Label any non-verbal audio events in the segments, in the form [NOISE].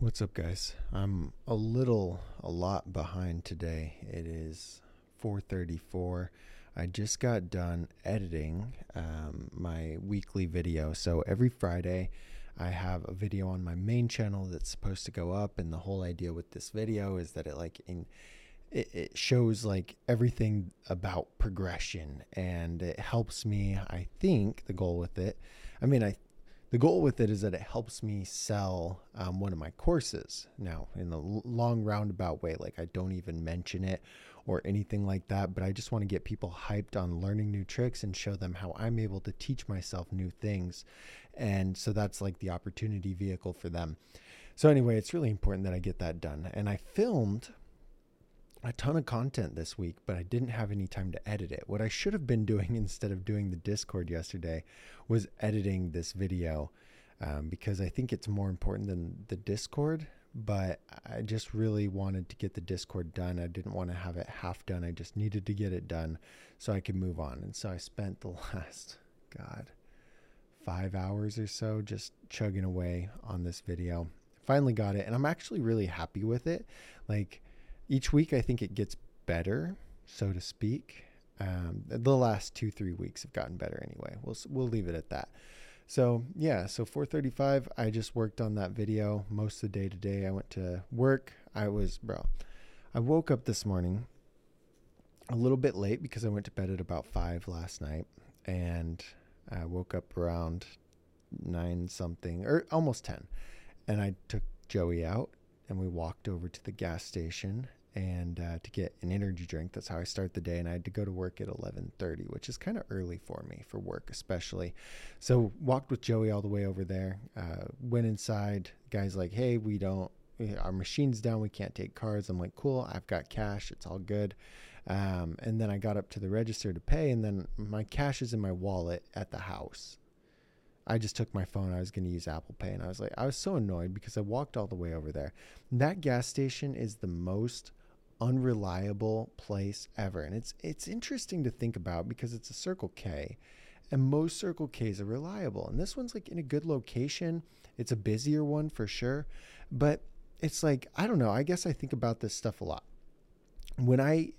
What's up, guys? I'm a little, a lot behind today. It is 4:34. I just got done editing um, my weekly video. So every Friday, I have a video on my main channel that's supposed to go up, and the whole idea with this video is that it like in it, it shows like everything about progression, and it helps me. I think the goal with it. I mean, I the goal with it is that it helps me sell um, one of my courses. Now in a long roundabout way like i don't even mention it or anything like that but i just want to get people hyped on learning new tricks and show them how i'm able to teach myself new things. And so that's like the opportunity vehicle for them. So anyway it's really important that i get that done. And i filmed a ton of content this week, but I didn't have any time to edit it. What I should have been doing [LAUGHS] instead of doing the Discord yesterday was editing this video um, because I think it's more important than the Discord. But I just really wanted to get the Discord done. I didn't want to have it half done. I just needed to get it done so I could move on. And so I spent the [LAUGHS] last, God, five hours or so just chugging away on this video. Finally got it, and I'm actually really happy with it. Like, each week I think it gets better, so to speak. Um, the last two three weeks have gotten better anyway. We'll we'll leave it at that. So yeah, so 4:35. I just worked on that video most of the day today. I went to work. I was bro. I woke up this morning a little bit late because I went to bed at about five last night, and I woke up around nine something or almost ten, and I took Joey out and we walked over to the gas station and uh, to get an energy drink. That's how I start the day. And I had to go to work at 11:30, which is kind of early for me for work, especially. So walked with Joey all the way over there. Uh, went inside. Guys like, hey, we don't. Our machine's down. We can't take cards. I'm like, cool. I've got cash. It's all good. Um, and then I got up to the register to pay, and then my cash is in my wallet at the house. I just took my phone. I was going to use Apple Pay, and I was like, I was so annoyed because I walked all the way over there. That gas station is the most unreliable place ever. And it's it's interesting to think about because it's a Circle K and most Circle Ks are reliable. And this one's like in a good location. It's a busier one for sure, but it's like I don't know, I guess I think about this stuff a lot. When I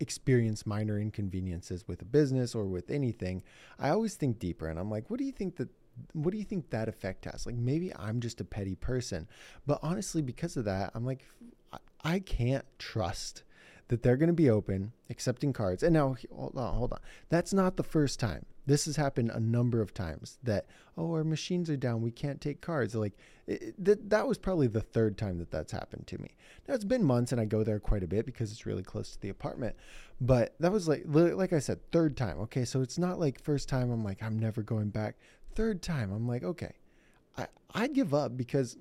experience minor inconveniences with a business or with anything, I always think deeper and I'm like, what do you think that what do you think that effect has? Like maybe I'm just a petty person, but honestly, because of that, I'm like, I can't trust that they're going to be open accepting cards. And now, hold on, hold on. That's not the first time. This has happened a number of times that, oh, our machines are down. We can't take cards. Like, it, that, that was probably the third time that that's happened to me. Now, it's been months and I go there quite a bit because it's really close to the apartment. But that was like, like I said, third time. Okay. So it's not like first time I'm like, I'm never going back. Third time, I'm like, okay, I, I give up because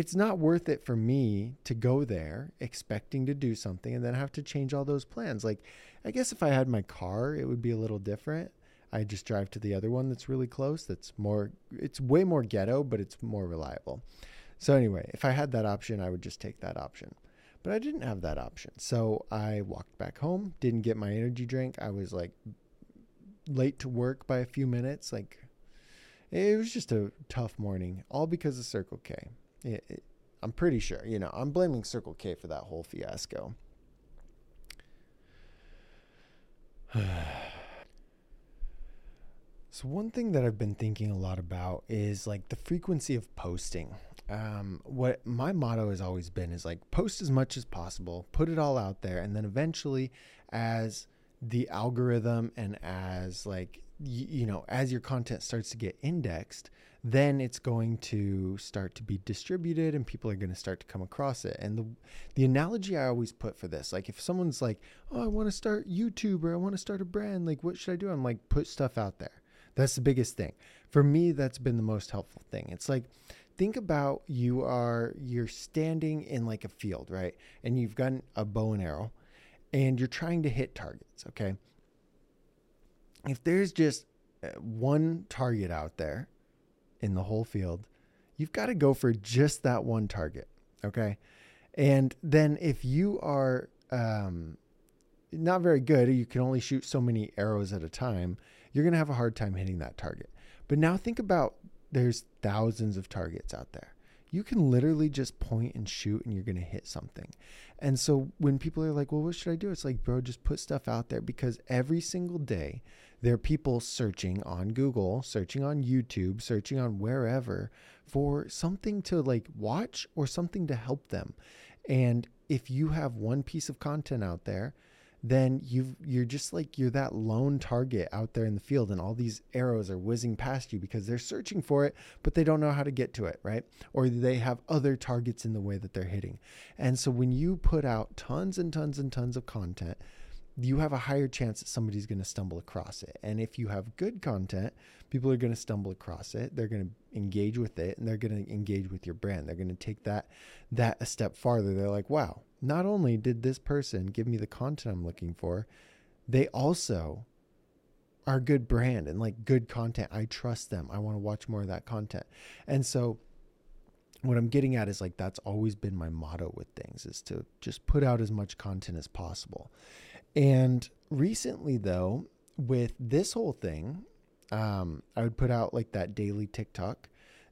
it's not worth it for me to go there expecting to do something and then have to change all those plans. Like, I guess if I had my car, it would be a little different. I just drive to the other one that's really close. That's more, it's way more ghetto, but it's more reliable. So, anyway, if I had that option, I would just take that option. But I didn't have that option. So I walked back home, didn't get my energy drink. I was like late to work by a few minutes. Like, it was just a tough morning, all because of Circle K. It, it, I'm pretty sure. You know, I'm blaming Circle K for that whole fiasco. [SIGHS] so one thing that I've been thinking a lot about is like the frequency of posting. Um, what my motto has always been is like post as much as possible, put it all out there, and then eventually, as the algorithm and as like you, you know as your content starts to get indexed, then it's going to start to be distributed and people are going to start to come across it. And the the analogy I always put for this, like if someone's like, "Oh, I want to start YouTube or I want to start a brand, like what should I do?" I'm like, "Put stuff out there." That's the biggest thing. For me, that's been the most helpful thing. It's like think about you are you're standing in like a field, right? And you've got a bow and arrow and you're trying to hit targets, okay? If there's just uh, one target out there in the whole field, you've got to go for just that one target. Okay. And then if you are um, not very good, you can only shoot so many arrows at a time, you're going to have a hard time hitting that target. But now think about there's thousands of targets out there. You can literally just point and shoot and you're going to hit something. And so when people are like, well, what should I do? It's like, bro, just put stuff out there because every single day there are people searching on Google, searching on YouTube, searching on wherever for something to like watch or something to help them. And if you have one piece of content out there, then you you're just like you're that lone target out there in the field and all these arrows are whizzing past you because they're searching for it but they don't know how to get to it right or they have other targets in the way that they're hitting and so when you put out tons and tons and tons of content you have a higher chance that somebody's going to stumble across it. And if you have good content, people are going to stumble across it. They're going to engage with it and they're going to engage with your brand. They're going to take that that a step farther. They're like, "Wow, not only did this person give me the content I'm looking for, they also are good brand and like good content. I trust them. I want to watch more of that content." And so what I'm getting at is like that's always been my motto with things is to just put out as much content as possible. And recently, though, with this whole thing, um, I would put out like that daily TikTok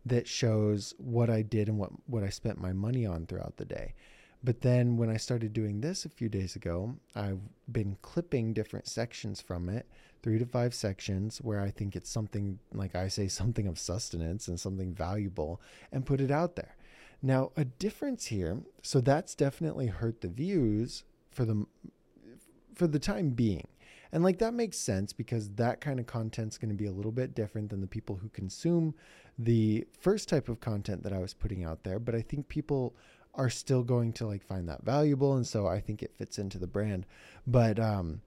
that shows what I did and what, what I spent my money on throughout the day. But then when I started doing this a few days ago, I've been clipping different sections from it, three to five sections where I think it's something, like I say, [LAUGHS] something of sustenance and something valuable, and put it out there. Now, a difference here, so that's definitely hurt the views for the for the time being. And like that makes sense because that kind of content's going to be a little bit different than the people who consume the first type of content that I was putting out there, but I think people are still going to like find that valuable and so I think it fits into the brand. But um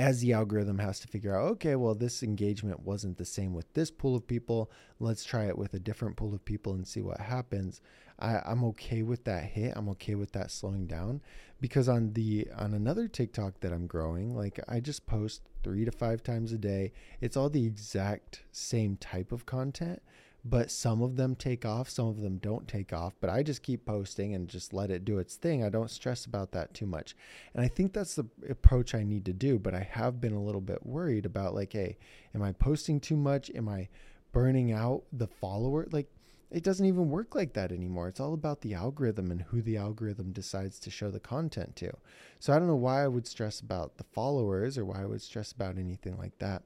as the algorithm has to figure out, okay, well, this engagement wasn't the same with this pool of people. Let's try it with a different pool of people and see what happens. I, I'm okay with that hit. I'm okay with that slowing down because on the on another TikTok that I'm growing, like I just post three to five times a day. It's all the exact same type of content, but some of them take off, some of them don't take off. But I just keep posting and just let it do its thing. I don't stress about that too much. And I think that's the approach I need to do. But I have been a little bit worried about like, hey, am I posting too much? Am I burning out the follower? Like, it doesn't even work like that anymore. It's all about the algorithm and who the algorithm decides to show the content to. So I don't know why I would stress about the followers or why I would stress about anything like that.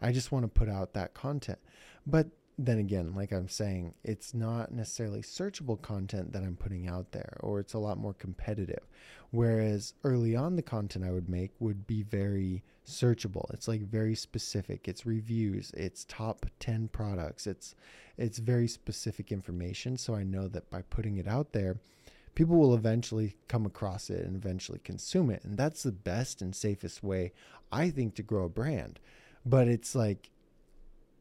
I just want to put out that content. But then again, like I'm saying, it's not necessarily searchable content that I'm putting out there, or it's a lot more competitive. Whereas early on, the content I would make would be very searchable. It's like very specific. It's reviews. It's top ten products. It's it's very specific information. So I know that by putting it out there, people will eventually come across it and eventually consume it, and that's the best and safest way I think to grow a brand. But it's like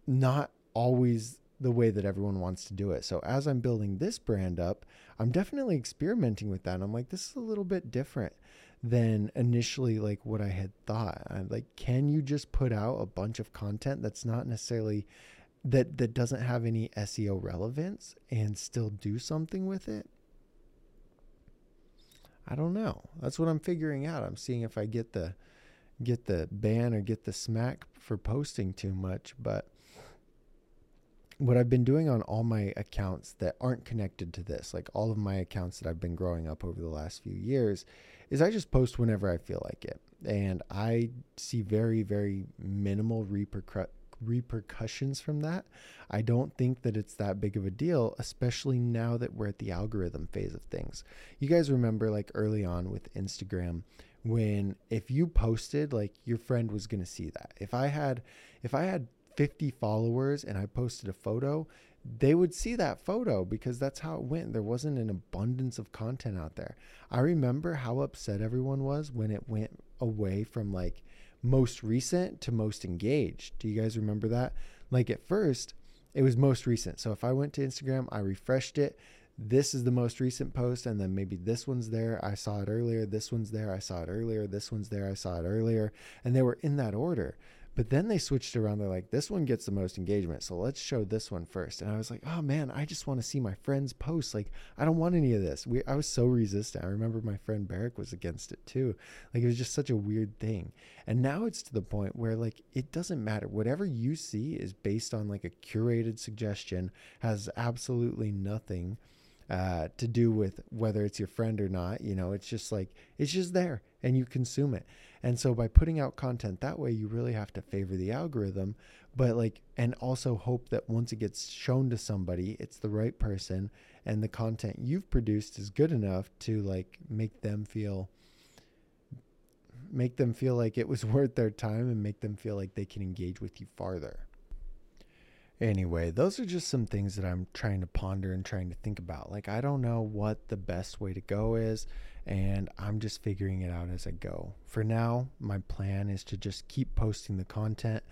not always the way that everyone wants to do it. So as I'm building this brand up, I'm definitely experimenting with that. I'm like, this is a little bit different than initially like what I had thought. I'm like, can you just put out a bunch of content that's not necessarily that that doesn't have any SEO relevance and still do something with it? I don't know. That's what I'm figuring out. I'm seeing if I get the get the ban or get the smack for posting too much, but what I've been doing on all my accounts that aren't connected to this, like all of my accounts that I've been growing up over the last few years, is I just post whenever I feel like it. And I see very, very minimal repercu- repercussions from that. I don't think that it's that big of a deal, especially now that we're at the algorithm phase of things. You guys remember, like early on with Instagram, when if you posted, like your friend was going to see that. If I had, if I had 50 followers and I posted a photo, they would see that photo because that's how it went. There wasn't an abundance of content out there. I remember how upset everyone was when it went away from like most recent to most engaged. Do you guys remember that? Like at first, it was most recent. So if I went to Instagram, I refreshed it. This is the most recent post, and then maybe this one's there. I saw it earlier. This one's there. I saw it earlier. This one's there. I saw it earlier. And they were in that order. But then they switched around. They're like, this one gets the most engagement. So let's show this one first. And I was like, oh man, I just want to see my friends post. Like, I don't want any of this. We, I was so resistant. I remember my friend Barrick was against it too. Like, it was just such a weird thing. And now it's to the point where, like, it doesn't matter. Whatever you see is based on like a curated suggestion, has absolutely nothing uh, to do with whether it's your friend or not. You know, it's just like, it's just there and you consume it. And so by putting out content that way, you really have to favor the algorithm, but like, and also hope that once it gets shown to somebody, it's the right person and the content you've produced is good enough to like make them feel make them feel like it was [LAUGHS] worth their time and make them feel like they can engage with you farther. Anyway, those are just some things that I'm trying to ponder and trying to think about. Like, I don't know what the best way to go is, and I'm just figuring it out as I go. For now, my plan is to just keep posting the content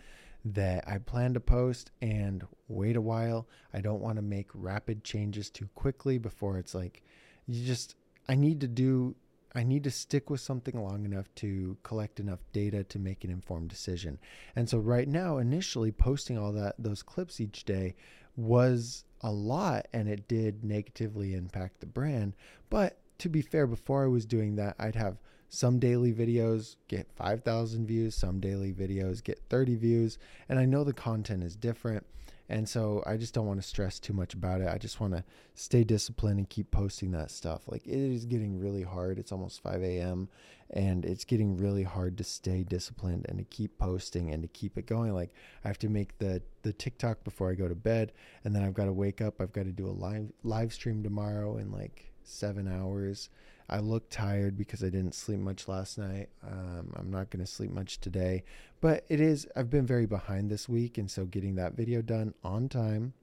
that I plan to post and wait a while. I don't want to make rapid changes too quickly before it's like, you just, I need to do I need to stick with something long enough to collect enough data to make an informed decision. And so right now, initially posting all that those clips each day was a lot and it did negatively impact the brand. But to be fair, before I was doing that, I'd have some daily videos get 5,000 views, some daily videos get 30 views, and I know the content is different. And so I just don't want to stress too much about it. I just want to stay disciplined and keep posting that stuff. Like it is getting really hard. It's almost 5 a.m. and it's getting really hard to stay disciplined and to keep posting and to keep it going. Like I have to make the the TikTok before I go to bed, and then I've got to wake up. I've got to do a live live stream tomorrow and like seven hours. I look tired because I didn't sleep much last night. Um, I'm not going to sleep much today, but it is, I've been very behind this week. And so getting that video done on time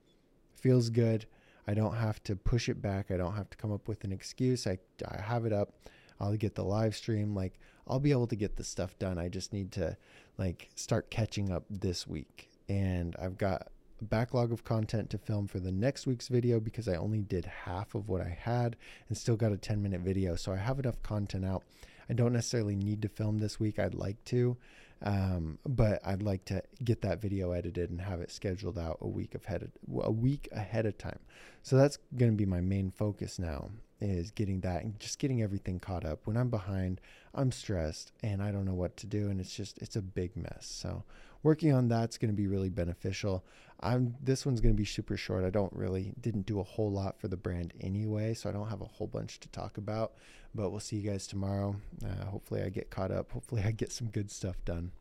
feels good. I don't have to push it back. I don't have to come up with an excuse. I, I have it up. I'll get the live stream. Like, I'll be able to get the stuff done. I just need to, like, start catching up this week. And I've got backlog of content to film for the next week's video because I only did half of what I had and still got a 10 minute video. So I have enough content out. I don't necessarily need to film this week. I'd like to, um, but I'd like to get that video edited and have it scheduled out a week ahead of, a week ahead of time. So that's going to be my main focus now is getting that and just getting everything caught up. When I'm behind, I'm stressed and I don't know what to do and it's just it's a big mess. So working on that's going to be really beneficial. I'm this one's going to be super short. I don't really didn't do a whole lot for the brand anyway, so I don't have a whole bunch to talk about. But we'll see you guys tomorrow. Uh, hopefully, I get caught up. Hopefully, I get some good stuff done.